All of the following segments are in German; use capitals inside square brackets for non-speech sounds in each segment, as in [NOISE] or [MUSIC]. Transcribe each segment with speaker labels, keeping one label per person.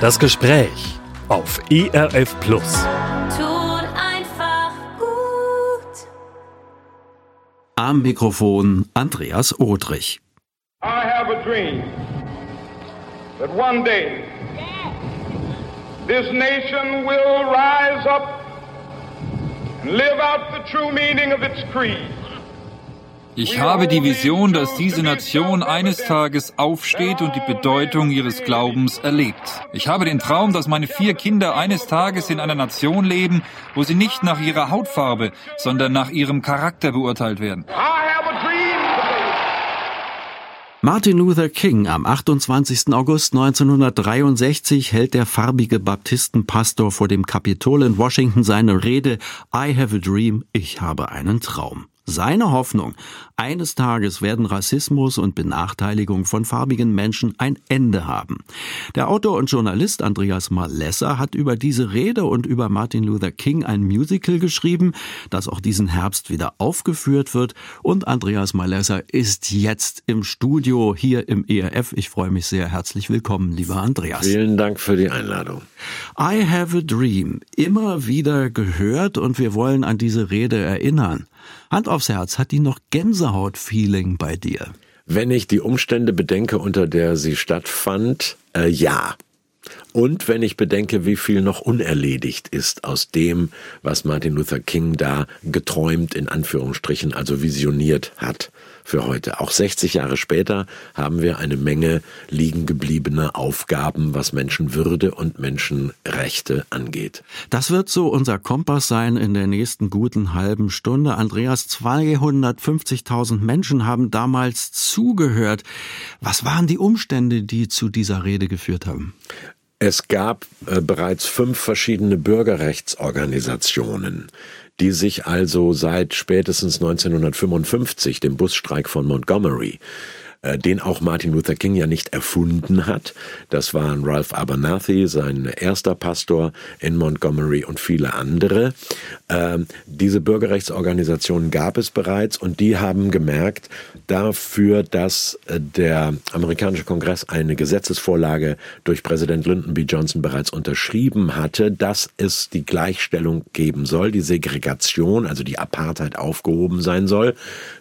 Speaker 1: Das Gespräch auf ERF Plus.
Speaker 2: Tut einfach gut.
Speaker 3: Am Mikrofon Andreas Odrich.
Speaker 4: I have a dream that one day this nation will rise up and live out the true meaning of its creed.
Speaker 5: Ich habe die Vision, dass diese Nation eines Tages aufsteht und die Bedeutung ihres Glaubens erlebt. Ich habe den Traum, dass meine vier Kinder eines Tages in einer Nation leben, wo sie nicht nach ihrer Hautfarbe, sondern nach ihrem Charakter beurteilt werden.
Speaker 3: Martin Luther King am 28. August 1963 hält der farbige Baptistenpastor vor dem Kapitol in Washington seine Rede I have a dream, ich habe einen Traum. Seine Hoffnung, eines Tages werden Rassismus und Benachteiligung von farbigen Menschen ein Ende haben. Der Autor und Journalist Andreas Malesser hat über diese Rede und über Martin Luther King ein Musical geschrieben, das auch diesen Herbst wieder aufgeführt wird. Und Andreas Malesser ist jetzt im Studio hier im ERF. Ich freue mich sehr. Herzlich willkommen, lieber Andreas.
Speaker 6: Vielen Dank für die Einladung.
Speaker 3: I have a dream. Immer wieder gehört und wir wollen an diese Rede erinnern. Hand aufs Herz, hat die noch Gänsehaut-Feeling bei dir?
Speaker 6: Wenn ich die Umstände bedenke, unter der sie stattfand, äh, ja. Und wenn ich bedenke, wie viel noch unerledigt ist aus dem, was Martin Luther King da geträumt, in Anführungsstrichen, also visioniert hat für heute. Auch 60 Jahre später haben wir eine Menge liegen gebliebene Aufgaben, was Menschenwürde und Menschenrechte angeht.
Speaker 3: Das wird so unser Kompass sein in der nächsten guten halben Stunde. Andreas, 250.000 Menschen haben damals zugehört. Was waren die Umstände, die zu dieser Rede geführt haben?
Speaker 6: Es gab äh, bereits fünf verschiedene Bürgerrechtsorganisationen, die sich also seit spätestens 1955, dem Busstreik von Montgomery, den auch Martin Luther King ja nicht erfunden hat. Das waren Ralph Abernathy, sein erster Pastor in Montgomery und viele andere. Ähm, diese Bürgerrechtsorganisationen gab es bereits und die haben gemerkt, dafür, dass äh, der amerikanische Kongress eine Gesetzesvorlage durch Präsident Lyndon B. Johnson bereits unterschrieben hatte, dass es die Gleichstellung geben soll, die Segregation, also die Apartheid aufgehoben sein soll,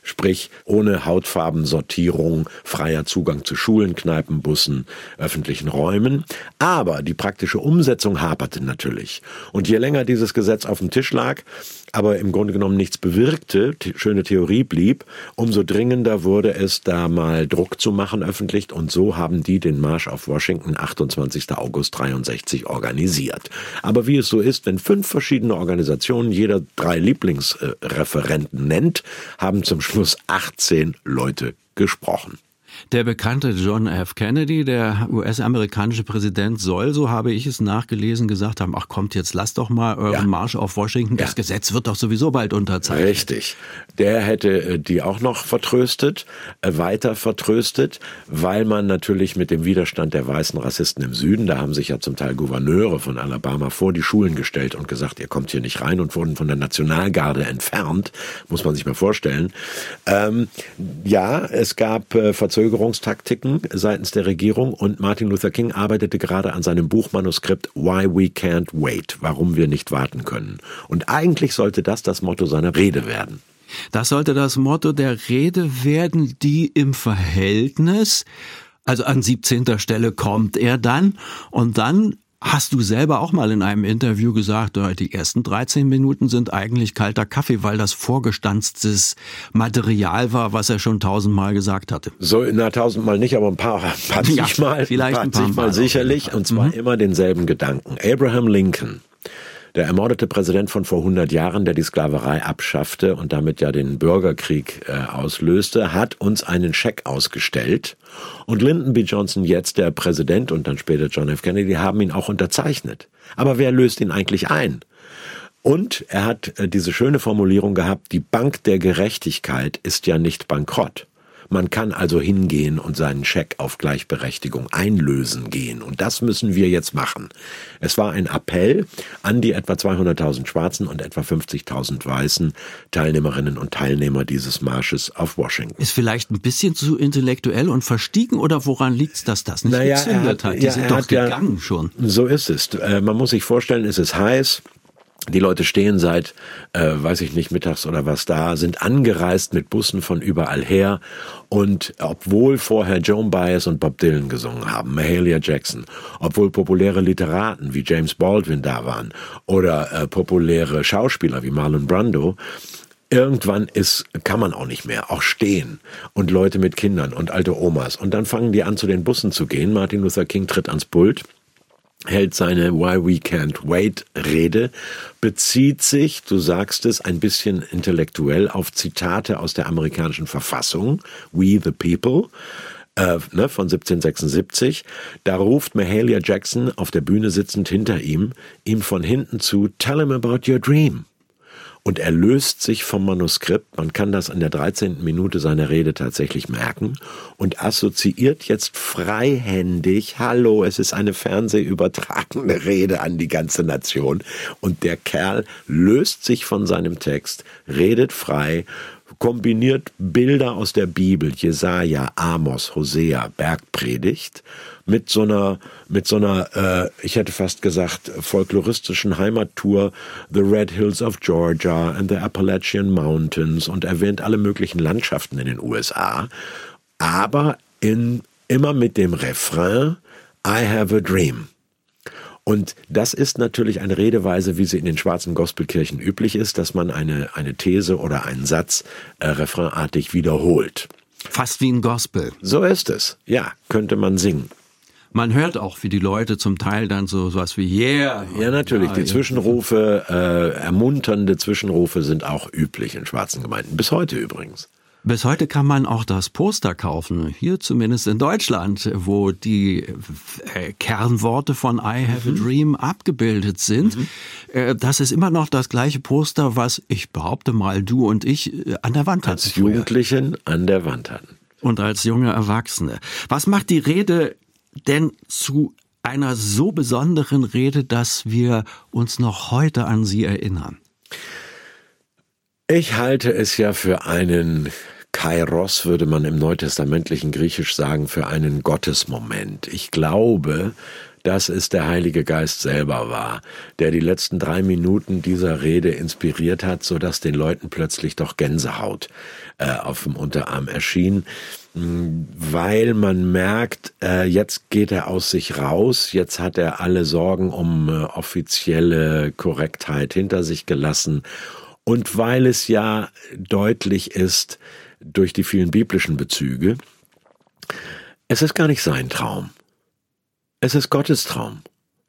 Speaker 6: sprich ohne Hautfarbensortierung, freier Zugang zu Schulen, Kneipen, Bussen, öffentlichen Räumen. Aber die praktische Umsetzung haperte natürlich. Und je länger dieses Gesetz auf dem Tisch lag, aber im Grunde genommen nichts bewirkte, schöne Theorie blieb, umso dringender wurde es, da mal Druck zu machen öffentlich und so haben die den Marsch auf Washington 28. August 63 organisiert. Aber wie es so ist, wenn fünf verschiedene Organisationen jeder drei Lieblingsreferenten nennt, haben zum Schluss 18 Leute gesprochen.
Speaker 3: Der bekannte John F. Kennedy, der US-amerikanische Präsident, soll, so habe ich es nachgelesen, gesagt haben, ach kommt jetzt, lasst doch mal euren
Speaker 6: Ja.
Speaker 3: Marsch auf Washington, das
Speaker 6: Ja.
Speaker 3: Gesetz wird doch sowieso bald unterzeichnet.
Speaker 6: Richtig. Der hätte äh, die auch noch vertröstet, äh, weiter vertröstet, weil man natürlich mit dem Widerstand der weißen Rassisten im Süden, da haben sich ja zum Teil Gouverneure von Alabama vor die Schulen gestellt und gesagt, ihr kommt hier nicht rein und wurden von der Nationalgarde entfernt, muss man sich mal vorstellen. Ähm, ja, es gab äh, Verzögerungstaktiken seitens der Regierung und Martin Luther King arbeitete gerade an seinem Buchmanuskript Why We Can't Wait, warum wir nicht warten können. Und eigentlich sollte das das Motto seiner Rede werden.
Speaker 3: Das sollte das Motto der Rede werden, die im Verhältnis, also an 17. Stelle kommt er dann und dann Hast du selber auch mal in einem Interview gesagt, äh, die ersten 13 Minuten sind eigentlich kalter Kaffee, weil das vorgestanztes Material war, was er schon tausendmal gesagt hatte.
Speaker 6: So, na, tausendmal nicht, aber ein paar, ein paar
Speaker 3: Ja,
Speaker 6: zigmal,
Speaker 3: vielleicht ein paar
Speaker 6: zigmal
Speaker 3: Mal
Speaker 6: sicherlich, und zwar
Speaker 3: Mhm.
Speaker 6: immer denselben Gedanken. Abraham Lincoln, der ermordete Präsident von vor 100 Jahren, der die Sklaverei abschaffte und damit ja den Bürgerkrieg äh, auslöste, hat uns einen Scheck ausgestellt. Und Lyndon B. Johnson, jetzt der Präsident und dann später John F. Kennedy, haben ihn auch unterzeichnet. Aber wer löst ihn eigentlich ein? Und er hat äh, diese schöne Formulierung gehabt, die Bank der Gerechtigkeit ist ja nicht bankrott. Man kann also hingehen und seinen Scheck auf Gleichberechtigung einlösen gehen. Und das müssen wir jetzt machen. Es war ein Appell an die etwa 200.000 Schwarzen und etwa 50.000 Weißen Teilnehmerinnen und Teilnehmer dieses Marsches auf Washington.
Speaker 3: Ist vielleicht ein bisschen zu intellektuell und verstiegen oder woran liegt's, dass das nicht
Speaker 6: Naja,
Speaker 3: gezündet
Speaker 6: hat-
Speaker 3: hat? Die
Speaker 6: ja,
Speaker 3: sind doch
Speaker 6: hat ja-
Speaker 3: gegangen schon.
Speaker 6: So ist es. Äh, man muss sich vorstellen, es ist heiß. Die Leute stehen seit, äh, weiß ich nicht, mittags oder was da, sind angereist mit Bussen von überall her. Und obwohl vorher Joan Baez und Bob Dylan gesungen haben, Mahalia Jackson, obwohl populäre Literaten wie James Baldwin da waren oder äh, populäre Schauspieler wie Marlon Brando, Irgendwann ist, kann man auch nicht mehr, auch stehen und Leute mit Kindern und alte Omas. Und dann fangen die an, zu den Bussen zu gehen. Martin Luther King tritt ans Pult, hält seine Why We Can't Wait Rede, bezieht sich, du sagst es, ein bisschen intellektuell auf Zitate aus der amerikanischen Verfassung, We the People, äh, ne, von 1776. Da ruft Mahalia Jackson auf der Bühne sitzend hinter ihm, ihm von hinten zu, Tell him about your dream. Und er löst sich vom Manuskript, man kann das an der 13. Minute seiner Rede tatsächlich merken, und assoziiert jetzt freihändig, hallo, es ist eine fernsehübertragene Rede an die ganze Nation. Und der Kerl löst sich von seinem Text, redet frei, kombiniert Bilder aus der Bibel, Jesaja, Amos, Hosea, Bergpredigt, mit so einer, mit so einer, äh, ich hätte fast gesagt, folkloristischen Heimattour, The Red Hills of Georgia and the Appalachian Mountains und erwähnt alle möglichen Landschaften in den USA, aber in, immer mit dem Refrain, I have a dream. Und das ist natürlich eine Redeweise, wie sie in den schwarzen Gospelkirchen üblich ist, dass man eine, eine These oder einen Satz äh, refrainartig wiederholt.
Speaker 3: Fast wie ein Gospel.
Speaker 6: So ist es. Ja, könnte man singen.
Speaker 3: Man hört auch, wie die Leute zum Teil dann so sowas wie Yeah.
Speaker 6: Ja, natürlich. Die. Zwischenrufe, äh, ermunternde Zwischenrufe sind auch üblich in schwarzen Gemeinden. Bis heute übrigens.
Speaker 3: Bis heute kann man auch das Poster kaufen, hier zumindest in Deutschland, wo die äh, Kernworte von I Have a Dream abgebildet sind. Äh, das ist immer noch das gleiche Poster, was ich behaupte mal du und ich äh, an der Wand hatten.
Speaker 6: Als. Jugendlichen an der Wand hatten.
Speaker 3: und als junge Erwachsene. Was macht die Rede denn zu einer so besonderen Rede, dass wir uns noch heute an sie erinnern?
Speaker 6: Ich halte es ja für einen Kairos, würde man im neutestamentlichen Griechisch sagen, für einen Gottesmoment. Ich glaube, dass es der Heilige Geist selber war, der die letzten drei Minuten dieser Rede inspiriert hat, so dass den Leuten plötzlich doch Gänsehaut äh, auf dem Unterarm erschien, mh, weil man merkt, äh, jetzt geht er aus sich raus, jetzt hat er alle Sorgen um äh, offizielle Korrektheit hinter sich gelassen. Und weil es ja deutlich ist durch die vielen biblischen Bezüge, es ist gar nicht sein Traum. Es ist Gottes Traum.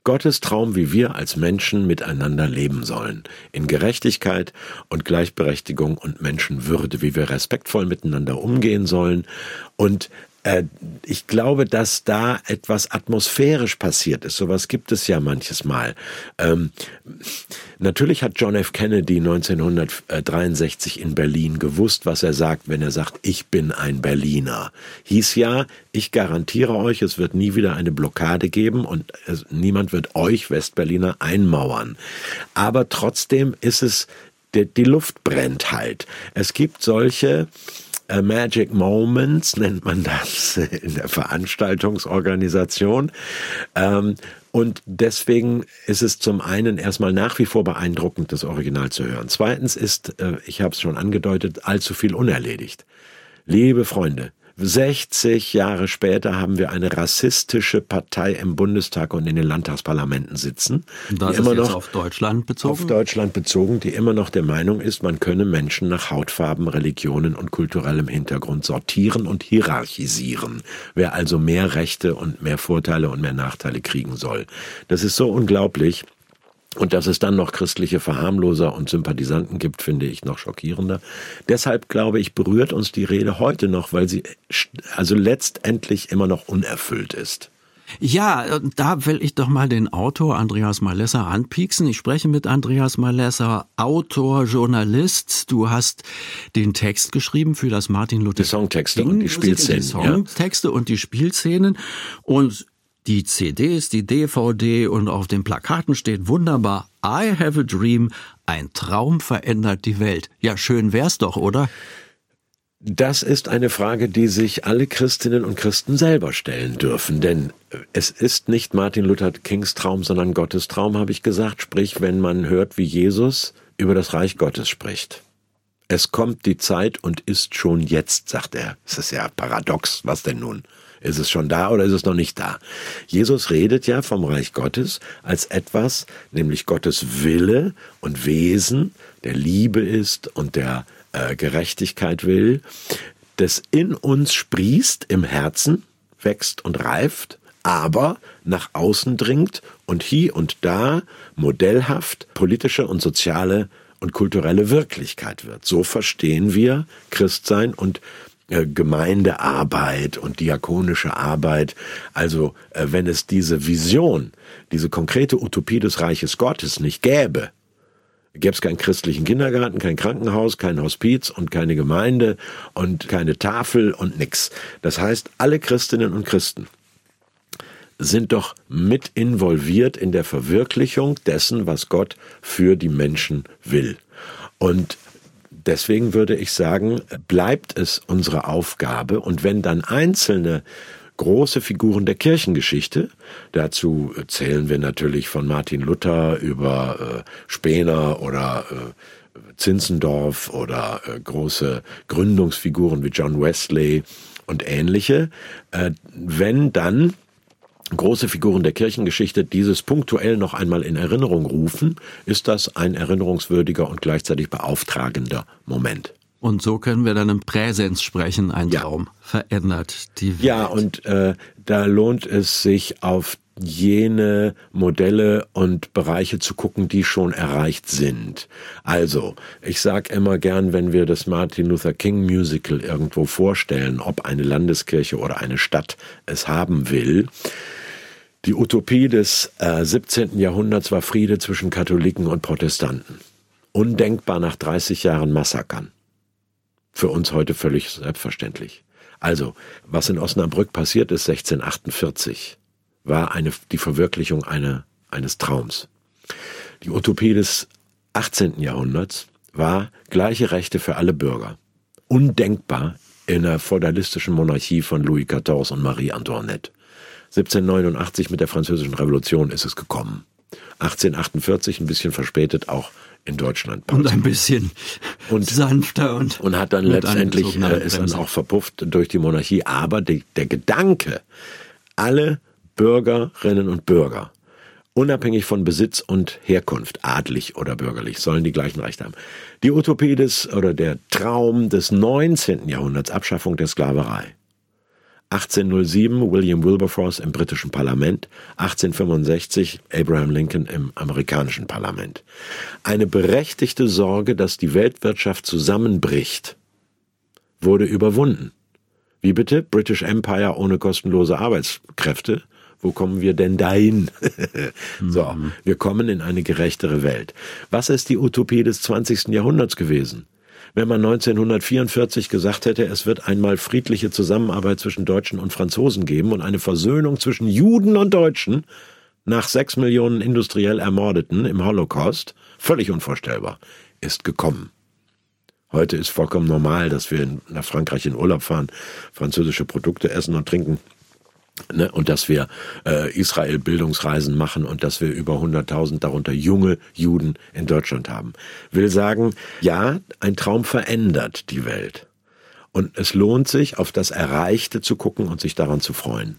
Speaker 6: Gottes Traum, wie wir als Menschen miteinander leben sollen. In Gerechtigkeit und Gleichberechtigung und Menschenwürde, wie wir respektvoll miteinander umgehen sollen. Und ich glaube, dass da etwas atmosphärisch passiert ist. Sowas gibt es ja manches Mal. Ähm, natürlich hat John F. Kennedy 1963 in Berlin gewusst, was er sagt, wenn er sagt, ich bin ein Berliner. Hieß ja, ich garantiere euch, es wird nie wieder eine Blockade geben und es, niemand wird euch Westberliner einmauern. Aber trotzdem ist es, die, die Luft brennt halt. Es gibt solche äh, Magic Moments, nennt man das [LAUGHS] in der Veranstaltungsorganisation. Ähm, und deswegen ist es zum einen erstmal nach wie vor beeindruckend, das Original zu hören. Zweitens ist, äh, ich habe es schon angedeutet, allzu viel unerledigt. Liebe Freunde, 60 Jahre später haben wir eine rassistische Partei im Bundestag und in den Landtagsparlamenten sitzen,
Speaker 3: Das
Speaker 6: die
Speaker 3: ist
Speaker 6: immer noch
Speaker 3: auf Deutschland bezogen.
Speaker 6: auf Deutschland bezogen, die immer noch der Meinung ist, man könne Menschen nach Hautfarben, Religionen und kulturellem Hintergrund sortieren und hierarchisieren. Wer also mehr Rechte und mehr Vorteile und mehr Nachteile kriegen soll. Das ist so unglaublich. Und dass es dann noch christliche Verharmloser und Sympathisanten gibt, finde ich noch schockierender. Deshalb glaube ich, berührt uns die Rede heute noch, weil sie also letztendlich immer noch unerfüllt ist.
Speaker 3: Ja, da will ich doch mal den Autor Andreas Malesser anpieksen. Ich spreche mit Andreas Malesser, Autor, Journalist. Du hast den Text geschrieben für das Martin Luther
Speaker 6: Die Songtexte und die Spielszenen.
Speaker 3: Die Songtexte ja. und die Spielszenen. Und die CDs, die DVD und auf den Plakaten steht wunderbar I have a dream, ein Traum verändert die Welt. Ja, schön wär's doch, oder?
Speaker 6: Das ist eine Frage, die sich alle Christinnen und Christen selber stellen dürfen, denn es ist nicht Martin Luther Kings Traum, sondern Gottes Traum, habe ich gesagt, sprich, wenn man hört, wie Jesus über das Reich Gottes spricht. Es kommt die Zeit und ist schon jetzt, sagt er. Es ist ja paradox, was denn nun? Ist es schon da oder ist es noch nicht da? Jesus redet ja vom Reich Gottes als etwas, nämlich Gottes Wille und Wesen, der Liebe ist und der äh, Gerechtigkeit will, das in uns sprießt, im Herzen, wächst und reift, aber nach außen dringt und hier und da modellhaft politische und soziale und kulturelle Wirklichkeit wird. So verstehen wir Christsein und Gemeindearbeit und diakonische Arbeit. Also äh, wenn es diese Vision, diese konkrete Utopie des Reiches Gottes nicht gäbe, gäbe es keinen christlichen Kindergarten, kein Krankenhaus, kein Hospiz und keine Gemeinde und keine Tafel und nix. Das heißt, alle Christinnen und Christen sind doch mit involviert in der Verwirklichung dessen, was Gott für die Menschen will. Und deswegen würde ich sagen, bleibt es unsere Aufgabe und wenn dann einzelne große Figuren der Kirchengeschichte. Dazu zählen wir natürlich von Martin Luther über äh, Spener oder äh, Zinzendorf oder äh, große Gründungsfiguren wie John Wesley und ähnliche. Äh, wenn dann große Figuren der Kirchengeschichte dieses punktuell noch einmal in Erinnerung rufen, ist das ein erinnerungswürdiger und gleichzeitig beauftragender Moment.
Speaker 3: Und so können wir dann im Präsens sprechen, ein ja. Traum verändert die Welt.
Speaker 6: Ja, und äh, da lohnt es sich auf jene Modelle und Bereiche zu gucken, die schon erreicht sind. Also, ich sag immer gern, wenn wir das Martin Luther King Musical irgendwo vorstellen, ob eine Landeskirche oder eine Stadt es haben will, die Utopie des äh, 17. Jahrhunderts war Friede zwischen Katholiken und Protestanten. Undenkbar nach 30 Jahren Massakern. Für uns heute völlig selbstverständlich. Also, was in Osnabrück passiert ist 1648, war eine, die Verwirklichung eine, eines Traums. Die Utopie des 18. Jahrhunderts war gleiche Rechte für alle Bürger. Undenkbar in der feudalistischen Monarchie von Louis XIV und Marie Antoinette. 1789 mit der Französischen Revolution ist es gekommen. 1848, ein bisschen verspätet, auch in Deutschland.
Speaker 3: Und ein bisschen und, sanfter und
Speaker 6: und hat dann letztendlich äh, ist dann auch verpufft durch die Monarchie. Aber die, der Gedanke, alle Bürgerinnen und Bürger unabhängig von Besitz und Herkunft, adlig oder bürgerlich, sollen die gleichen Rechte haben. Die Utopie des oder der Traum des 19. Jahrhunderts, Abschaffung der Sklaverei. 1807 William Wilberforce im britischen Parlament, 1865 Abraham Lincoln im amerikanischen Parlament. Eine berechtigte Sorge, dass die Weltwirtschaft zusammenbricht, wurde überwunden. Wie bitte? British Empire ohne kostenlose Arbeitskräfte? Wo kommen wir denn dahin? [LAUGHS] so, wir kommen in eine gerechtere Welt. Was ist die Utopie des 20. Jahrhunderts gewesen? Wenn man 1944 gesagt hätte, es wird einmal friedliche Zusammenarbeit zwischen Deutschen und Franzosen geben und eine Versöhnung zwischen Juden und Deutschen nach sechs Millionen industriell Ermordeten im Holocaust, völlig unvorstellbar, ist gekommen. Heute ist vollkommen normal, dass wir nach Frankreich in Urlaub fahren, französische Produkte essen und trinken. Ne, und dass wir äh, Israel Bildungsreisen machen und dass wir über 100.000 darunter junge Juden in Deutschland haben. Will sagen, ja, ein Traum verändert die Welt. Und es lohnt sich, auf das Erreichte zu gucken und sich daran zu freuen.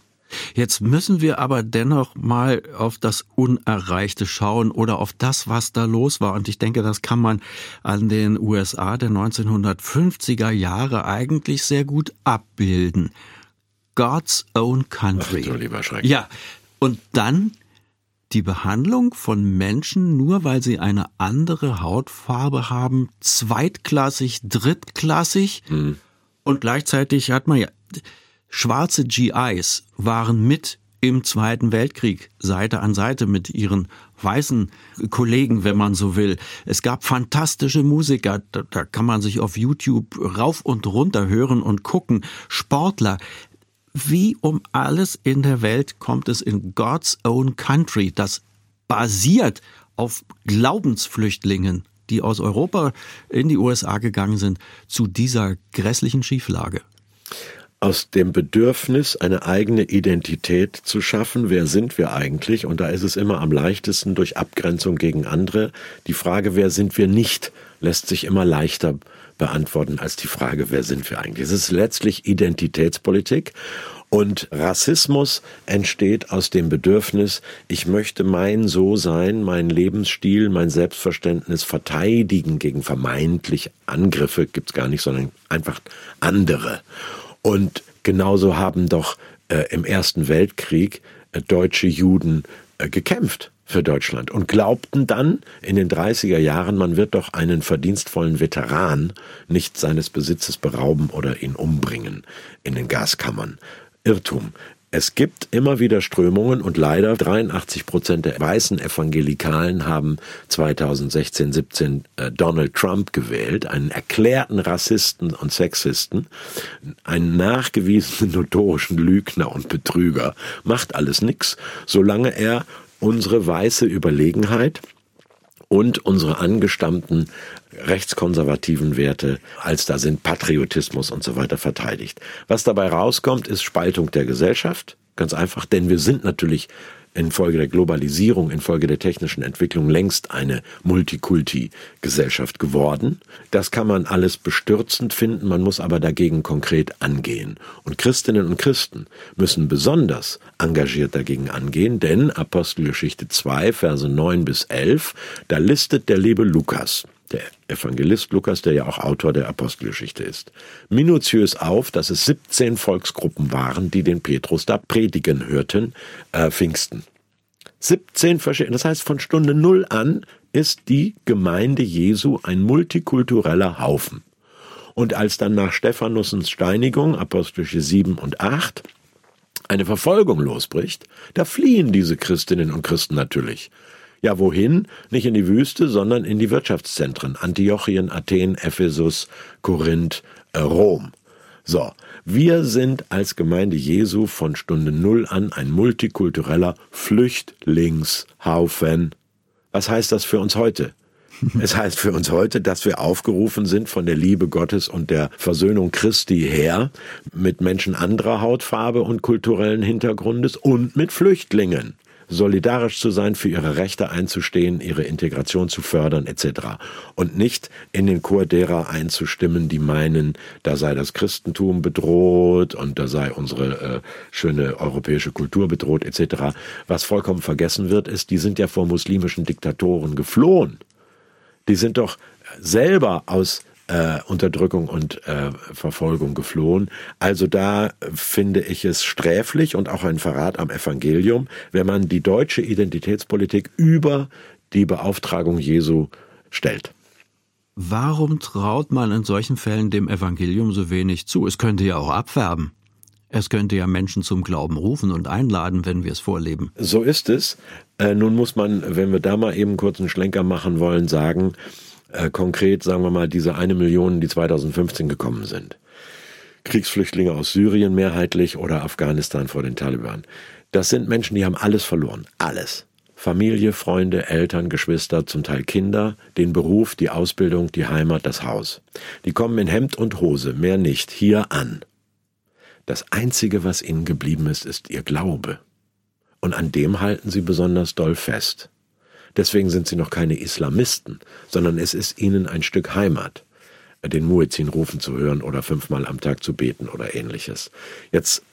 Speaker 3: Jetzt müssen wir aber dennoch mal auf das Unerreichte schauen oder auf das, was da los war. Und ich denke, das kann man an den USA der 1950er Jahre eigentlich sehr gut abbilden. God's Own Country.
Speaker 6: Ach, du lieber Schreck.
Speaker 3: Ja, und dann die Behandlung von Menschen, nur weil sie eine andere Hautfarbe haben, zweitklassig, drittklassig. Mhm. Und gleichzeitig hat man ja, schwarze GIs waren mit im Zweiten Weltkrieg Seite an Seite mit ihren weißen Kollegen, wenn man so will. Es gab fantastische Musiker, da, da kann man sich auf YouTube rauf und runter hören und gucken. Sportler. Wie um alles in der Welt kommt es in God's Own Country, das basiert auf Glaubensflüchtlingen, die aus Europa in die USA gegangen sind, zu dieser grässlichen Schieflage
Speaker 6: aus dem Bedürfnis, eine eigene Identität zu schaffen. Wer sind wir eigentlich? Und da ist es immer am leichtesten durch Abgrenzung gegen andere. Die Frage, wer sind wir nicht, lässt sich immer leichter beantworten als die Frage, wer sind wir eigentlich? Es ist letztlich Identitätspolitik. Und Rassismus entsteht aus dem Bedürfnis, ich möchte mein So sein, mein Lebensstil, mein Selbstverständnis verteidigen gegen vermeintlich Angriffe, gibt's gar nicht, sondern einfach andere. Und genauso haben doch äh, im Ersten Weltkrieg äh, deutsche Juden äh, gekämpft für Deutschland und glaubten dann in den 30er Jahren, man wird doch einen verdienstvollen Veteran nicht seines Besitzes berauben oder ihn umbringen in den Gaskammern. Irrtum. Es gibt immer wieder Strömungen und leider 83 Prozent der weißen Evangelikalen haben 2016, 17 äh, Donald Trump gewählt, einen erklärten Rassisten und Sexisten, einen nachgewiesenen [LAUGHS] notorischen Lügner und Betrüger, macht alles nix, solange er unsere weiße Überlegenheit und unsere angestammten rechtskonservativen Werte, als da sind Patriotismus und so weiter verteidigt. Was dabei rauskommt, ist Spaltung der Gesellschaft, ganz einfach, denn wir sind natürlich infolge der Globalisierung, infolge der technischen Entwicklung längst eine Multikulti-Gesellschaft geworden. Das kann man alles bestürzend finden, man muss aber dagegen konkret angehen. Und Christinnen und Christen müssen besonders engagiert dagegen angehen, denn Apostelgeschichte 2, Verse 9 bis 11, da listet der liebe Lukas, der Evangelist Lukas, der ja auch Autor der Apostelgeschichte ist, minutiös auf, dass es 17 Volksgruppen waren, die den Petrus da predigen hörten, äh, Pfingsten. 17 verschiedene, das heißt von Stunde Null an ist die Gemeinde Jesu ein multikultureller Haufen. Und als dann nach Stephanussens Steinigung, Apostelische 7 und 8, eine Verfolgung losbricht, da fliehen diese Christinnen und Christen natürlich. Ja, wohin? Nicht in die Wüste, sondern in die Wirtschaftszentren. Antiochien, Athen, Ephesus, Korinth, äh, Rom. So, wir sind als Gemeinde Jesu von Stunde Null an ein multikultureller Flüchtlingshaufen. Was heißt das für uns heute? [LAUGHS] Es heißt für uns heute, dass wir aufgerufen sind von der Liebe Gottes und der Versöhnung Christi her mit Menschen anderer Hautfarbe und kulturellen Hintergrundes und mit Flüchtlingen solidarisch zu sein, für ihre Rechte einzustehen, ihre Integration zu fördern etc. Und nicht in den Chor derer einzustimmen, die meinen, da sei das Christentum bedroht und da sei unsere äh, schöne europäische Kultur bedroht etc. Was vollkommen vergessen wird, ist, die sind ja vor muslimischen Diktatoren geflohen. Die sind doch selber aus äh, Unterdrückung und äh, Verfolgung geflohen. Also da finde ich es sträflich und auch ein Verrat am Evangelium, wenn man die deutsche Identitätspolitik über die Beauftragung Jesu stellt.
Speaker 3: Warum traut man in solchen Fällen dem Evangelium so wenig zu? Es könnte ja auch abfärben. Es könnte ja Menschen zum Glauben rufen und einladen, wenn wir es vorleben.
Speaker 6: So ist es. Äh, nun muss man, wenn wir da mal eben kurz einen Schlenker machen wollen, sagen, äh, konkret sagen wir mal diese eine Million, die 2015 gekommen sind. Kriegsflüchtlinge aus Syrien mehrheitlich oder Afghanistan vor den Taliban. Das sind Menschen, die haben alles verloren. Alles. Familie, Freunde, Eltern, Geschwister, zum Teil Kinder, den Beruf, die Ausbildung, die Heimat, das Haus. Die kommen in Hemd und Hose, mehr nicht, hier an. Das Einzige, was ihnen geblieben ist, ist ihr Glaube. Und an dem halten sie besonders doll fest. Deswegen sind sie noch keine Islamisten, sondern es ist ihnen ein Stück Heimat, den Muezzin rufen zu hören oder fünfmal am Tag zu beten oder ähnliches. Jetzt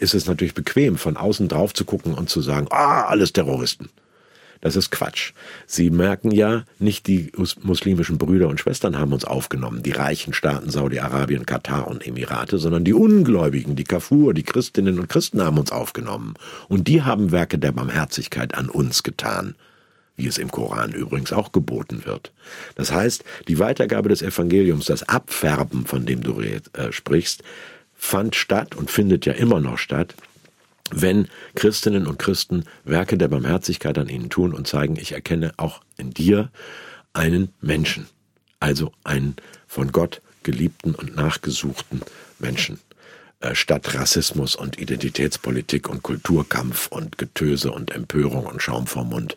Speaker 6: ist es natürlich bequem, von außen drauf zu gucken und zu sagen, ah, alles Terroristen. Das ist Quatsch. Sie merken ja, nicht die muslimischen Brüder und Schwestern haben uns aufgenommen, die reichen Staaten Saudi-Arabien, Katar und Emirate, sondern die Ungläubigen, die Kafur, die Christinnen und Christen haben uns aufgenommen. Und die haben Werke der Barmherzigkeit an uns getan wie es im Koran übrigens auch geboten wird. Das heißt, die Weitergabe des Evangeliums, das Abfärben, von dem du äh, sprichst, fand statt und findet ja immer noch statt wenn Christinnen und Christen Werke der Barmherzigkeit an ihnen tun und zeigen, ich erkenne auch in dir einen Menschen, also einen von Gott geliebten und nachgesuchten Menschen, äh, statt Rassismus und Identitätspolitik und Kulturkampf und Getöse und Empörung und Schaum vom Mund.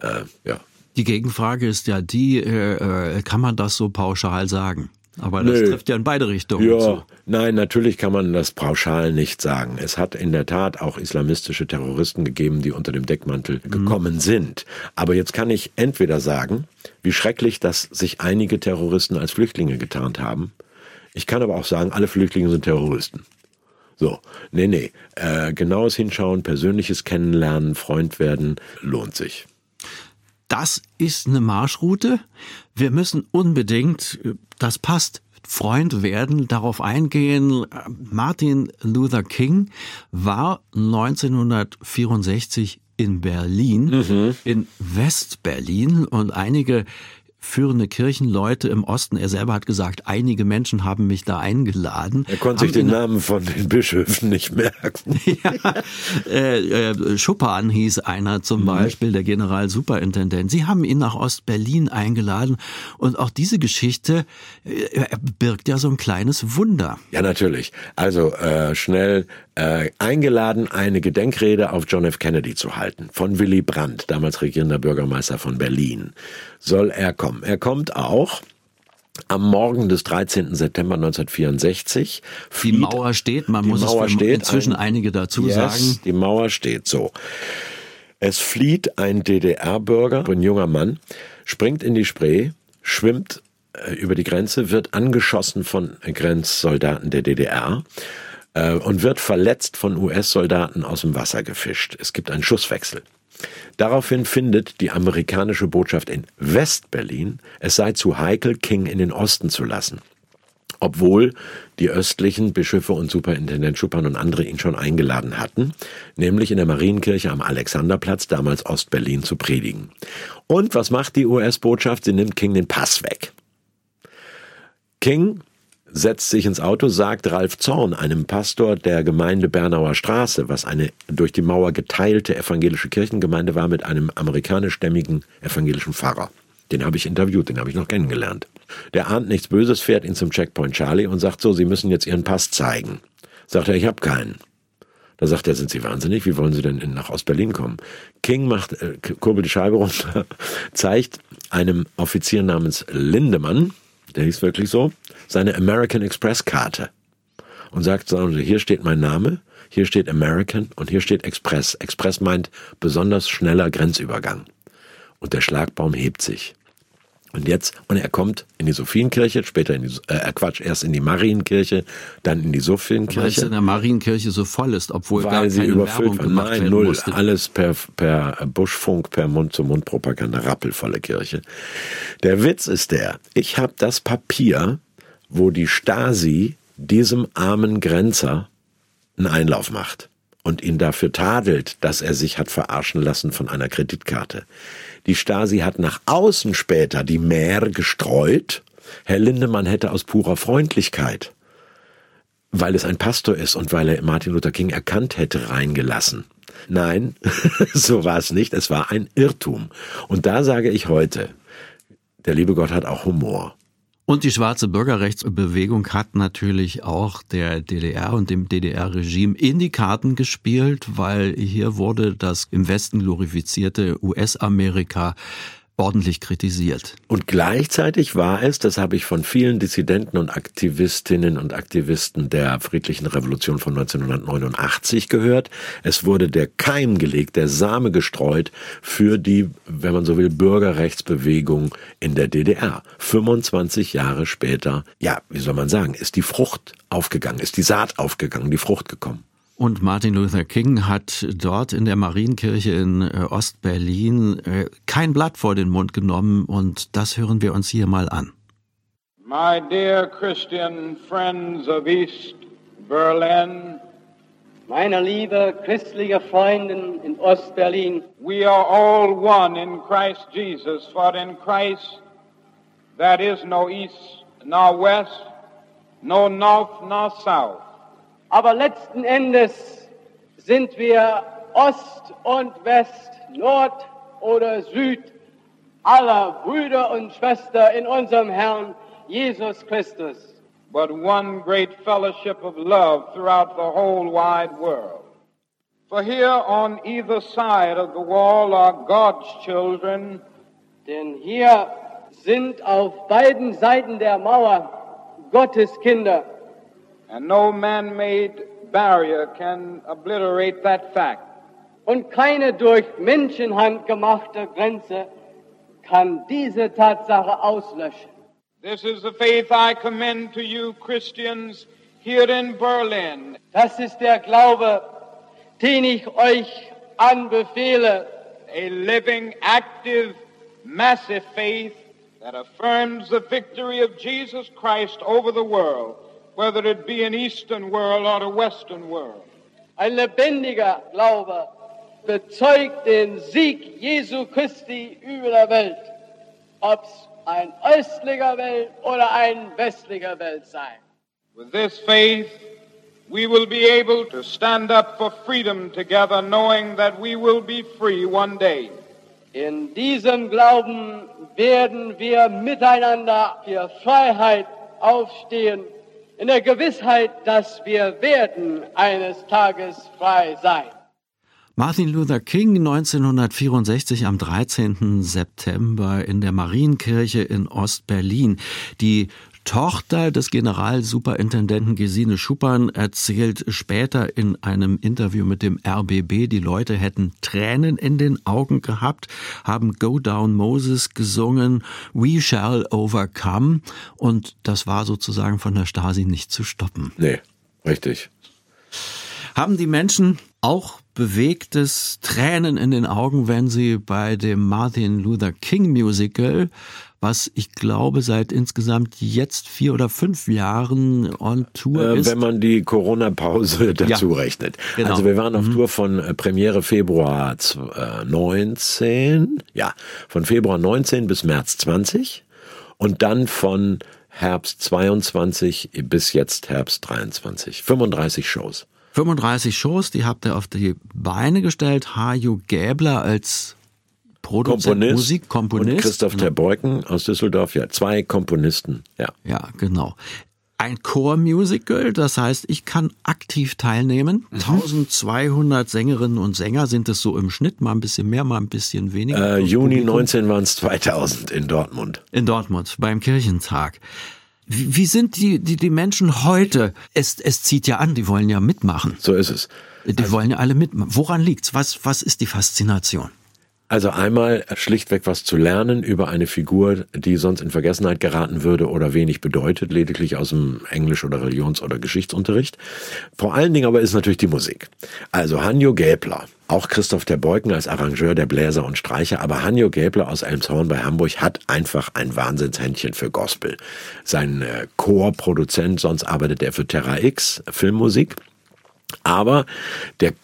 Speaker 6: Äh, ja.
Speaker 3: Die Gegenfrage ist ja die, äh, äh kann man das so pauschal sagen? Aber das Nö. trifft ja in beide Richtungen
Speaker 6: ja, zu. Nein, natürlich kann man das pauschal nicht sagen. Es hat in der Tat auch islamistische Terroristen gegeben, die unter dem Deckmantel mhm. gekommen sind. Aber jetzt kann ich entweder sagen, wie schrecklich, dass sich einige Terroristen als Flüchtlinge getarnt haben. Ich kann aber auch sagen, alle Flüchtlinge sind Terroristen. So, nee, nee. Äh, genaues Hinschauen, persönliches Kennenlernen, Freund werden, lohnt sich
Speaker 3: das ist eine Marschroute. Wir müssen unbedingt, das passt, Freund werden, darauf eingehen. Martin Luther King war 1964 in Berlin, mhm. in West-Berlin und einige führende Kirchenleute im Osten. Er selber hat gesagt, einige Menschen haben mich da eingeladen.
Speaker 6: Er konnte sich den Namen von den Bischöfen nicht merken. [LAUGHS]
Speaker 3: ja, äh, äh, Schuppan hieß einer zum mhm. Beispiel, der Generalsuperintendent. Sie haben ihn nach Ostberlin eingeladen und auch diese Geschichte äh, birgt ja so ein kleines Wunder.
Speaker 6: Ja, natürlich. Also äh, schnell äh, eingeladen, eine Gedenkrede auf John F. Kennedy zu halten von Willy Brandt, damals regierender Bürgermeister von Berlin. Soll er kommen? Er kommt auch am Morgen des 13. September 1964.
Speaker 3: Die Mauer steht, man muss Mauer es inzwischen ein, einige dazu yes, sagen.
Speaker 6: Die Mauer steht so. Es flieht ein DDR-Bürger, ein junger Mann, springt in die Spree, schwimmt äh, über die Grenze, wird angeschossen von Grenzsoldaten der DDR äh, und wird verletzt von US-Soldaten aus dem Wasser gefischt. Es gibt einen Schusswechsel. Daraufhin findet die amerikanische Botschaft in West-Berlin, es sei zu heikel, King in den Osten zu lassen. Obwohl die östlichen Bischöfe und Superintendent Schuppan und andere ihn schon eingeladen hatten, nämlich in der Marienkirche am Alexanderplatz, damals Ostberlin, zu predigen. Und was macht die US-Botschaft? Sie nimmt King den Pass weg. King setzt sich ins Auto, sagt Ralf Zorn, einem Pastor der Gemeinde Bernauer Straße, was eine durch die Mauer geteilte evangelische Kirchengemeinde war, mit einem amerikanischstämmigen evangelischen Pfarrer. Den habe ich interviewt, den habe ich noch kennengelernt. Der ahnt nichts Böses, fährt ihn zum Checkpoint Charlie und sagt so, Sie müssen jetzt Ihren Pass zeigen. Sagt er, ich habe keinen. Da sagt er, sind Sie wahnsinnig? Wie wollen Sie denn nach Ostberlin kommen? King macht, äh, kurbelt die Scheibe runter, [LAUGHS] zeigt einem Offizier namens Lindemann, der hieß wirklich so, seine American Express Karte und sagt, sagen Sie, hier steht mein Name, hier steht American und hier steht Express. Express meint besonders schneller Grenzübergang. Und der Schlagbaum hebt sich. Und jetzt, und er kommt in die Sophienkirche, später in die, äh, Quatsch, erst in die Marienkirche, dann in die Sophienkirche. Weil es
Speaker 3: in der Marienkirche so voll ist, obwohl
Speaker 6: weil
Speaker 3: gar
Speaker 6: sie
Speaker 3: keine
Speaker 6: überfüllt
Speaker 3: Werbung gemacht
Speaker 6: Nein, null,
Speaker 3: musste.
Speaker 6: alles per, per Buschfunk, per Mund-zu-Mund-Propaganda, rappelvolle Kirche. Der Witz ist der, ich habe das Papier, wo die Stasi diesem armen Grenzer einen Einlauf macht und ihn dafür tadelt, dass er sich hat verarschen lassen von einer Kreditkarte. Die Stasi hat nach außen später die Mehr gestreut. Herr Lindemann hätte aus purer Freundlichkeit, weil es ein Pastor ist und weil er Martin Luther King erkannt hätte, reingelassen. Nein, [LAUGHS] so war es nicht. Es war ein Irrtum. Und da sage ich heute, der liebe Gott hat auch Humor.
Speaker 3: Und die schwarze Bürgerrechtsbewegung hat natürlich auch der DDR und dem DDR-Regime in die Karten gespielt, weil hier wurde das im Westen glorifizierte US-Amerika ordentlich kritisiert.
Speaker 6: Und gleichzeitig war es, das habe ich von vielen Dissidenten und Aktivistinnen und Aktivisten der friedlichen Revolution von 1989 gehört, es wurde der Keim gelegt, der Same gestreut für die, wenn man so will, Bürgerrechtsbewegung in der DDR. 25 Jahre später, ja, wie soll man sagen, ist die Frucht aufgegangen, ist die Saat aufgegangen, die Frucht gekommen.
Speaker 3: Und Martin Luther King hat dort in der Marienkirche in äh, Ostberlin äh, kein Blatt vor den Mund genommen und das hören wir uns hier mal an.
Speaker 4: My dear Christian friends of East Berlin,
Speaker 7: meine liebe christliche Freunde in Ostberlin,
Speaker 4: we are all one in Christ Jesus, for in Christ there is no east nor west, no north nor south.
Speaker 7: Aber letzten Endes sind wir Ost und West, Nord oder Süd, aller Brüder und Schwestern in unserem Herrn Jesus Christus.
Speaker 4: but one great fellowship of love throughout the whole wide world. For here on either side of the wall are God's children,
Speaker 7: Denn hier sind auf beiden Seiten der Mauer Gottes Kinder.
Speaker 4: And no man-made barrier can obliterate that fact.
Speaker 7: Und keine durch Menschenhand gemachte Grenze kann diese Tatsache auslöschen.
Speaker 4: This is the faith I commend to you, Christians, here in Berlin.
Speaker 7: Das ist der Glaube, den ich euch anbefehle.
Speaker 4: a living, active, massive faith that affirms the victory of Jesus Christ over the world, whether it be an Eastern world or a Western world.
Speaker 7: Ein lebendiger Glaube bezeugt den Sieg Jesu Christi über der Welt, ob's ein östlicher Welt oder ein westlicher Welt sei.
Speaker 4: With this faith, we will be able to stand up for freedom together, knowing that we will be free one day.
Speaker 7: In diesem Glauben werden wir miteinander für Freiheit aufstehen, in der Gewissheit, dass wir werden eines Tages frei sein.
Speaker 3: Martin Luther King 1964 am 13. September in der Marienkirche in Ostberlin. Die Tochter des Generalsuperintendenten Gesine Schuppan erzählt später in einem Interview mit dem RBB, die Leute hätten Tränen in den Augen gehabt, haben Go Down Moses gesungen, We Shall Overcome und das war sozusagen von der Stasi nicht zu stoppen.
Speaker 6: Nee, richtig.
Speaker 3: Haben die Menschen auch bewegtes Tränen in den Augen, wenn sie bei dem Martin Luther King Musical, was ich glaube seit insgesamt jetzt vier oder fünf Jahren on Tour
Speaker 6: Äh,
Speaker 3: ist.
Speaker 6: wenn man die Corona-Pause [LAUGHS] dazu rechnet.
Speaker 3: genau.
Speaker 6: Also wir waren auf Tour von äh, Premiere Februar z- äh, 19, ja, von Februar 19 bis März 20 und dann von Herbst 22 bis jetzt Herbst 23. 35 Shows.
Speaker 3: 35 Shows, die habt ihr auf die Beine gestellt. Haju Gäbler als Produzent,
Speaker 6: Komponist
Speaker 3: Musikkomponist.
Speaker 6: und Christoph
Speaker 3: Genau.
Speaker 6: Terbeuken aus Düsseldorf, ja, zwei Komponisten, ja.
Speaker 3: Ja, genau. Ein Chormusical, das heißt, ich kann aktiv teilnehmen.
Speaker 6: Mhm.
Speaker 3: 1200 Sängerinnen und Sänger sind es so im Schnitt, mal ein bisschen mehr, mal ein bisschen weniger.
Speaker 6: Äh, Juni
Speaker 3: Publikum
Speaker 6: 19 waren es 2000 in Dortmund.
Speaker 3: In Dortmund, beim Kirchentag. Wie, wie sind die, die, die Menschen heute? Es, es zieht ja an, die wollen ja mitmachen.
Speaker 6: So ist es.
Speaker 3: Die wollen ja alle mitmachen. Woran liegt's? Was, was ist die Faszination?
Speaker 6: Also einmal schlichtweg was zu lernen über eine Figur, die sonst in Vergessenheit geraten würde oder wenig bedeutet, lediglich aus dem Englisch- oder Religions- oder Geschichtsunterricht. Vor allen Dingen aber ist natürlich die Musik. Also Hanjo Gäbler, auch Christoph der Beuken als Arrangeur der Bläser und Streicher, aber Hanjo Gäbler aus Elmshorn bei Hamburg hat einfach ein Wahnsinnshändchen für Gospel. Sein äh, Chorproduzent, sonst arbeitet er für Terra X, Filmmusik. Aber der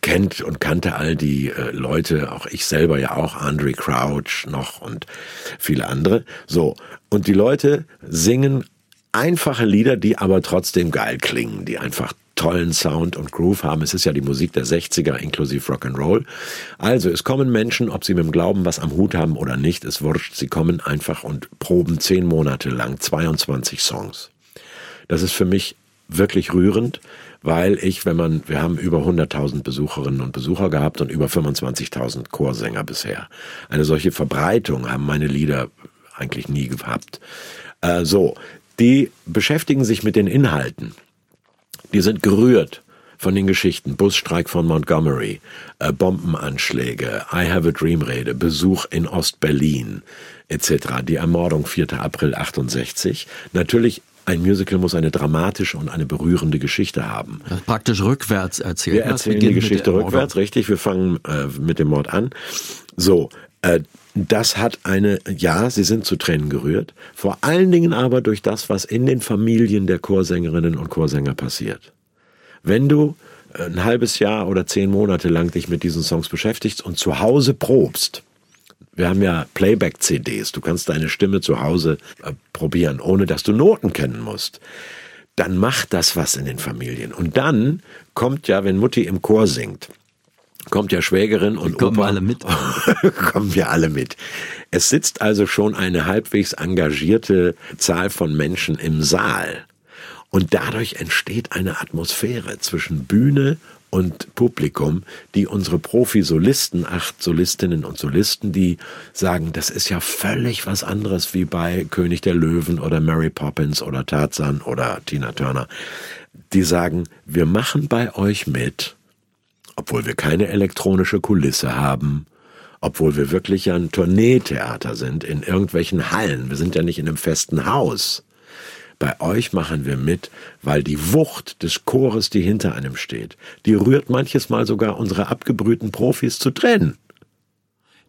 Speaker 6: kennt und kannte all die äh, Leute, auch ich selber ja auch, Andre Crouch noch und viele andere. So, und die Leute singen einfache Lieder, die aber trotzdem geil klingen, die einfach tollen Sound und Groove haben. Es ist ja die Musik der 60er inklusive Rock'n'Roll. Also es kommen Menschen, ob sie mit dem Glauben was am Hut haben oder nicht, ist wurscht. Sie kommen einfach und proben zehn Monate lang 22 Songs. Das ist für mich wirklich rührend, weil ich, wenn man, wir haben über 100.000 Besucherinnen und Besucher gehabt und über 25.000 Chorsänger bisher. Eine solche Verbreitung haben meine Lieder eigentlich nie gehabt. Äh, so, die beschäftigen sich mit den Inhalten. Die sind gerührt von den Geschichten. Busstreik von Montgomery, äh, Bombenanschläge, I Have a Dream Rede, Besuch in Ostberlin etc. Die Ermordung 4. April 68. Natürlich ein Musical muss eine dramatische und eine berührende Geschichte haben.
Speaker 3: Praktisch rückwärts erzählt.
Speaker 6: Wir erzählen die Geschichte rückwärts, richtig? Wir fangen äh, mit dem Mord an. So, äh, das hat eine, ja, sie sind zu Tränen gerührt. Vor allen Dingen aber durch das, was in den Familien der Chorsängerinnen und Chorsänger passiert. Wenn du ein halbes Jahr oder zehn Monate lang dich mit diesen Songs beschäftigst und zu Hause probst, wir haben ja Playback-CDs, du kannst deine Stimme zu Hause äh, probieren, ohne dass du Noten kennen musst dann macht das was in den Familien. Und dann kommt ja, wenn Mutti im Chor singt, kommt ja Schwägerin und
Speaker 3: kommen
Speaker 6: Opa.
Speaker 3: alle mit. [LAUGHS]
Speaker 6: kommen wir alle mit. Es sitzt also schon eine halbwegs engagierte Zahl von Menschen im Saal. Und dadurch entsteht eine Atmosphäre zwischen Bühne und Publikum, die unsere Profi-Solisten, acht Solistinnen und Solisten, die sagen, das ist ja völlig was anderes wie bei König der Löwen oder Mary Poppins oder Tarzan oder Tina Turner. Die sagen, wir machen bei euch mit, obwohl wir keine elektronische Kulisse haben, obwohl wir wirklich ein Tourneetheater sind in irgendwelchen Hallen. Wir sind ja nicht in einem festen Haus. Bei euch machen wir mit, weil die Wucht des Chores, die hinter einem steht, die rührt manches Mal sogar unsere abgebrühten Profis zu Tränen.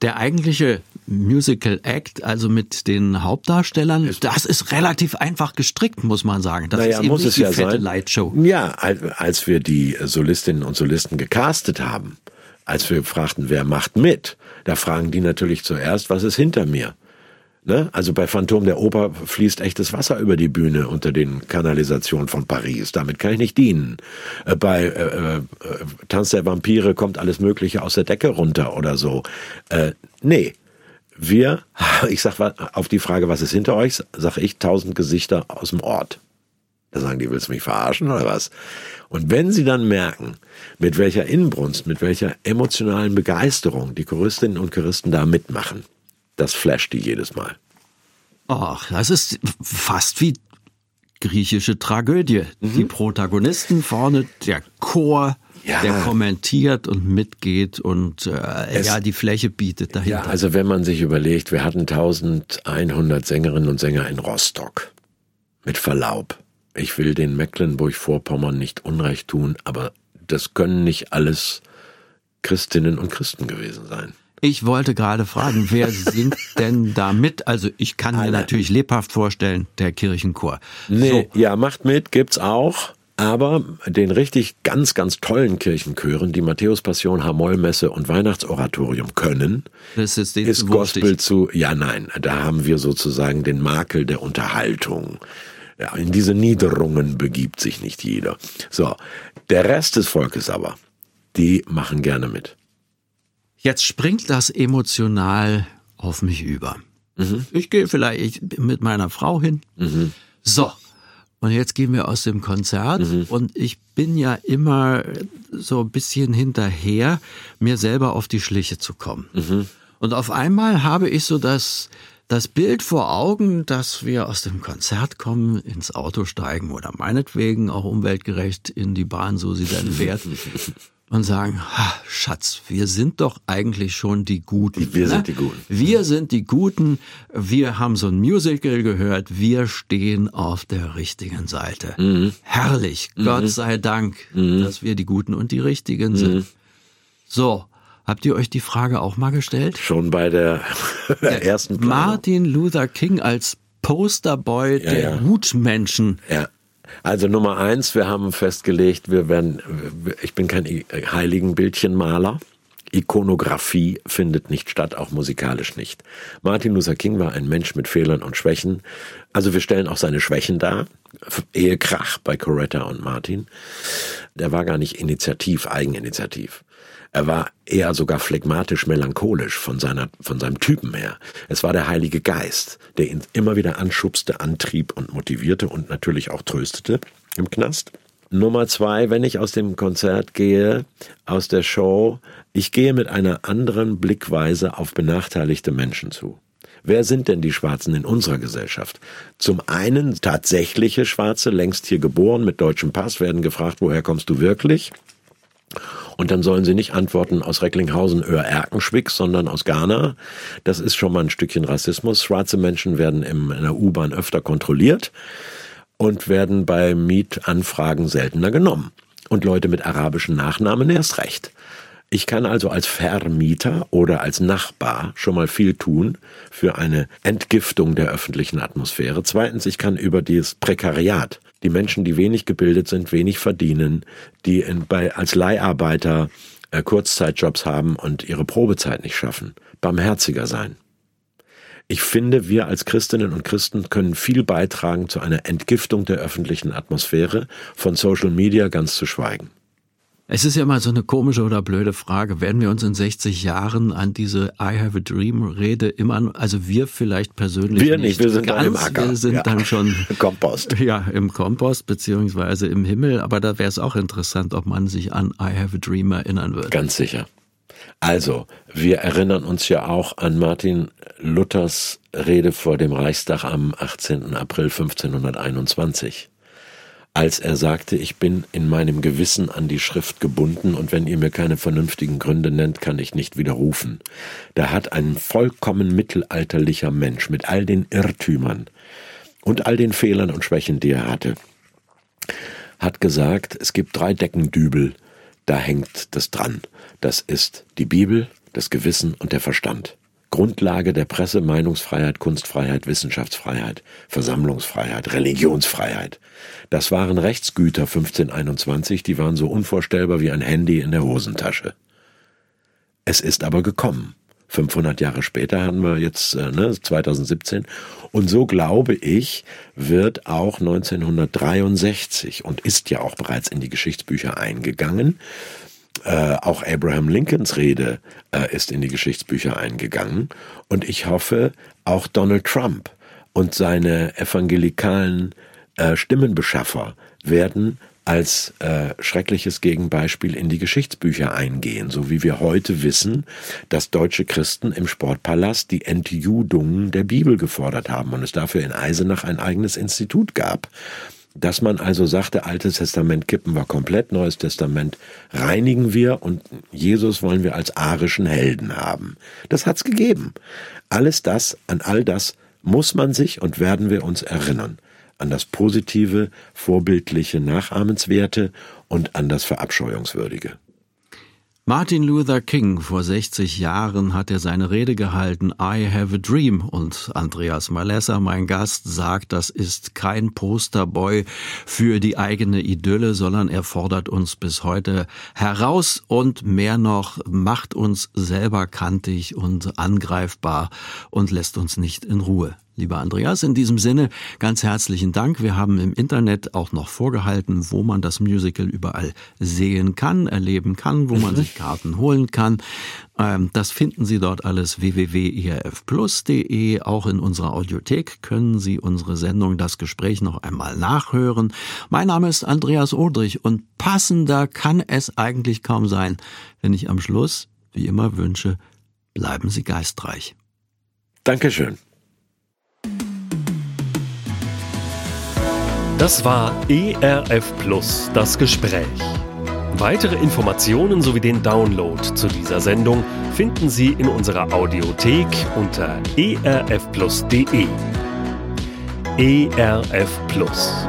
Speaker 3: Der eigentliche Musical Act, also mit den Hauptdarstellern, das ist relativ einfach gestrickt, muss man sagen. Das
Speaker 6: naja,
Speaker 3: ist eben
Speaker 6: muss es
Speaker 3: die
Speaker 6: ja
Speaker 3: fette
Speaker 6: sein.
Speaker 3: Lightshow.
Speaker 6: Ja, al- als wir die Solistinnen und Solisten gecastet haben, als wir fragten, wer macht mit, da fragen die natürlich zuerst, was ist hinter mir? Ne? Also bei Phantom der Oper fließt echtes Wasser über die Bühne unter den Kanalisationen von Paris. Damit kann ich nicht dienen. Äh, bei äh, äh, Tanz der Vampire kommt alles Mögliche aus der Decke runter oder so. Äh, nee. Wir, [LAUGHS] ich sag auf die Frage, was ist hinter euch, sage ich tausend Gesichter aus dem Ort. Da sagen die, willst du mich verarschen oder was? Und wenn sie dann merken, mit welcher Inbrunst, mit welcher emotionalen Begeisterung die Choristinnen und Choristen da mitmachen, das flasht die jedes Mal.
Speaker 3: Ach, das ist fast wie griechische Tragödie. Die Protagonisten vorne, der Chor,
Speaker 6: Ja.
Speaker 3: der kommentiert und mitgeht und äh,
Speaker 6: Es-
Speaker 3: ja die Fläche bietet dahinter.
Speaker 6: Ja, also wenn man sich überlegt, wir hatten 1100 Sängerinnen und Sänger in Rostock. Mit Verlaub. Ich will den Mecklenburg-Vorpommern nicht Unrecht tun, aber das können nicht alles Christinnen und Christen gewesen sein.
Speaker 3: Ich wollte gerade fragen, wer [LAUGHS] singt denn da mit? Also ich kann mir
Speaker 6: Alle.
Speaker 3: natürlich lebhaft vorstellen, der Kirchenchor.
Speaker 6: Nee,
Speaker 3: So,
Speaker 6: ja, macht mit, gibt's auch. Aber den richtig ganz, ganz tollen Kirchenchören, die Matthäus-Passion, Hamollmesse und Weihnachtsoratorium können,
Speaker 3: das ist,
Speaker 6: ist. Gospel zu, ja nein, da haben wir sozusagen den Makel der Unterhaltung. Ja, in diese Niederungen begibt sich nicht jeder. So, der Rest des Volkes aber, die machen gerne mit.
Speaker 3: Jetzt springt das emotional auf mich über.
Speaker 6: Mhm.
Speaker 3: Ich gehe vielleicht mit meiner Frau hin. So. Und jetzt gehen wir aus dem Konzert
Speaker 6: Mhm.
Speaker 3: und ich bin ja immer so ein bisschen hinterher, mir selber auf die Schliche zu kommen.
Speaker 6: Mhm.
Speaker 3: Und auf einmal habe ich so das, das Bild vor Augen, dass wir aus dem Konzert kommen, ins Auto steigen oder meinetwegen auch umweltgerecht in die Bahn, so sie dann fährt. [LAUGHS] Und sagen, ha, Schatz, wir sind doch eigentlich schon die Guten.
Speaker 6: Wir
Speaker 3: ne?
Speaker 6: sind die Guten.
Speaker 3: Wir sind die Guten. Wir haben so ein Musical gehört. Wir stehen auf der richtigen Seite.
Speaker 6: Mhm.
Speaker 3: Herrlich. Gott sei Dank, dass wir die Guten und die Richtigen sind.
Speaker 6: Mhm.
Speaker 3: So. Habt ihr euch die Frage auch mal gestellt?
Speaker 6: Schon bei [LAUGHS] der, ersten Planung.
Speaker 3: Martin Luther King als Posterboy
Speaker 6: Ja,
Speaker 3: der
Speaker 6: ja.
Speaker 3: Gutmenschen.
Speaker 6: Ja. Also Nummer eins, wir haben festgelegt, wir werden, ich bin kein Heiligenbildchenmaler. Ikonografie findet nicht statt, auch musikalisch nicht. Martin Luther King war ein Mensch mit Fehlern und Schwächen. Also wir stellen auch seine Schwächen dar. Ehekrach bei Coretta und Martin. Der war gar nicht initiativ, eigeninitiativ. Er war eher sogar phlegmatisch melancholisch von seiner, von seinem Typen her. Es war der Heilige Geist, der ihn immer wieder anschubste, antrieb und motivierte und natürlich auch tröstete im Knast. Nummer zwei, wenn ich aus dem Konzert gehe, aus der Show, ich gehe mit einer anderen Blickweise auf benachteiligte Menschen zu. Wer sind denn die Schwarzen in unserer Gesellschaft? Zum einen tatsächliche Schwarze, längst hier geboren, mit deutschem Pass, werden gefragt, woher kommst du wirklich? Und dann sollen sie nicht antworten aus Recklinghausen, Öhr, Erkenschwick, sondern aus Ghana. Das ist schon mal ein Stückchen Rassismus. Schwarze Menschen werden in der U-Bahn öfter kontrolliert und werden bei Mietanfragen seltener genommen. Und Leute mit arabischen Nachnamen erst recht. Ich kann also als Vermieter oder als Nachbar schon mal viel tun für eine Entgiftung der öffentlichen Atmosphäre. Zweitens, ich kann über dieses Prekariat, die Menschen, die wenig gebildet sind, wenig verdienen, die in, bei, als Leiharbeiter äh, Kurzzeitjobs haben und ihre Probezeit nicht schaffen, barmherziger sein. Ich finde, wir als Christinnen und Christen können viel beitragen zu einer Entgiftung der öffentlichen Atmosphäre, von Social Media ganz zu schweigen.
Speaker 3: Es ist ja immer so eine komische oder blöde Frage. Werden wir uns in 60 Jahren an diese I have a dream Rede immer, also wir vielleicht persönlich
Speaker 6: wir nicht, wir sind
Speaker 3: ganz,
Speaker 6: dann im Acker.
Speaker 3: Wir sind
Speaker 6: ja.
Speaker 3: dann schon [LAUGHS]
Speaker 6: Kompost.
Speaker 3: Ja, im Kompost beziehungsweise im Himmel. Aber da wäre es auch interessant, ob man sich an I have a dream erinnern würde.
Speaker 6: Ganz sicher. Also, wir erinnern uns ja auch an Martin Luthers Rede vor dem Reichstag am 18. April 1521 als er sagte, ich bin in meinem Gewissen an die Schrift gebunden und wenn ihr mir keine vernünftigen Gründe nennt, kann ich nicht widerrufen. Da hat ein vollkommen mittelalterlicher Mensch mit all den Irrtümern und all den Fehlern und Schwächen, die er hatte, hat gesagt, es gibt drei Deckendübel, da hängt das dran. Das ist die Bibel, das Gewissen und der Verstand. Grundlage der Presse, Meinungsfreiheit, Kunstfreiheit, Wissenschaftsfreiheit, Versammlungsfreiheit, Religionsfreiheit. Das waren Rechtsgüter 1521, die waren so unvorstellbar wie ein Handy in der Hosentasche. Es ist aber gekommen. 500 Jahre später haben wir jetzt äh, ne, 2017 und so glaube ich wird auch 1963 und ist ja auch bereits in die Geschichtsbücher eingegangen äh, auch Abraham Lincolns Rede äh, ist in die Geschichtsbücher eingegangen. Und ich hoffe, auch Donald Trump und seine evangelikalen äh, Stimmenbeschaffer werden als äh, schreckliches Gegenbeispiel in die Geschichtsbücher eingehen, so wie wir heute wissen, dass deutsche Christen im Sportpalast die Entjudung der Bibel gefordert haben und es dafür in Eisenach ein eigenes Institut gab. Dass man also sagte, Altes Testament kippen wir komplett, Neues Testament reinigen wir und Jesus wollen wir als arischen Helden haben. Das hat's gegeben. Alles das, an all das muss man sich und werden wir uns erinnern. An das Positive, Vorbildliche, Nachahmenswerte und an das Verabscheuungswürdige.
Speaker 3: Martin Luther King vor 60 Jahren hat er seine Rede gehalten I have a dream und Andreas Malessa, mein Gast, sagt, das ist kein Posterboy für die eigene Idylle, sondern er fordert uns bis heute heraus und mehr noch macht uns selber kantig und angreifbar und lässt uns nicht in Ruhe. Lieber Andreas, in diesem Sinne ganz herzlichen Dank. Wir haben im Internet auch noch vorgehalten, wo man das Musical überall sehen kann, erleben kann, wo man sich Karten holen kann. Ähm, das finden Sie dort alles www.irfplus.de. Auch in unserer Audiothek können Sie unsere Sendung, das Gespräch noch einmal nachhören. Mein Name ist Andreas Odrich und passender kann es eigentlich kaum sein, wenn ich am Schluss, wie immer, wünsche, bleiben Sie geistreich.
Speaker 6: Dankeschön.
Speaker 1: Das war ERF Plus, das Gespräch. Weitere Informationen sowie den Download zu dieser Sendung finden Sie in unserer Audiothek unter erfplus.de. ERF Plus.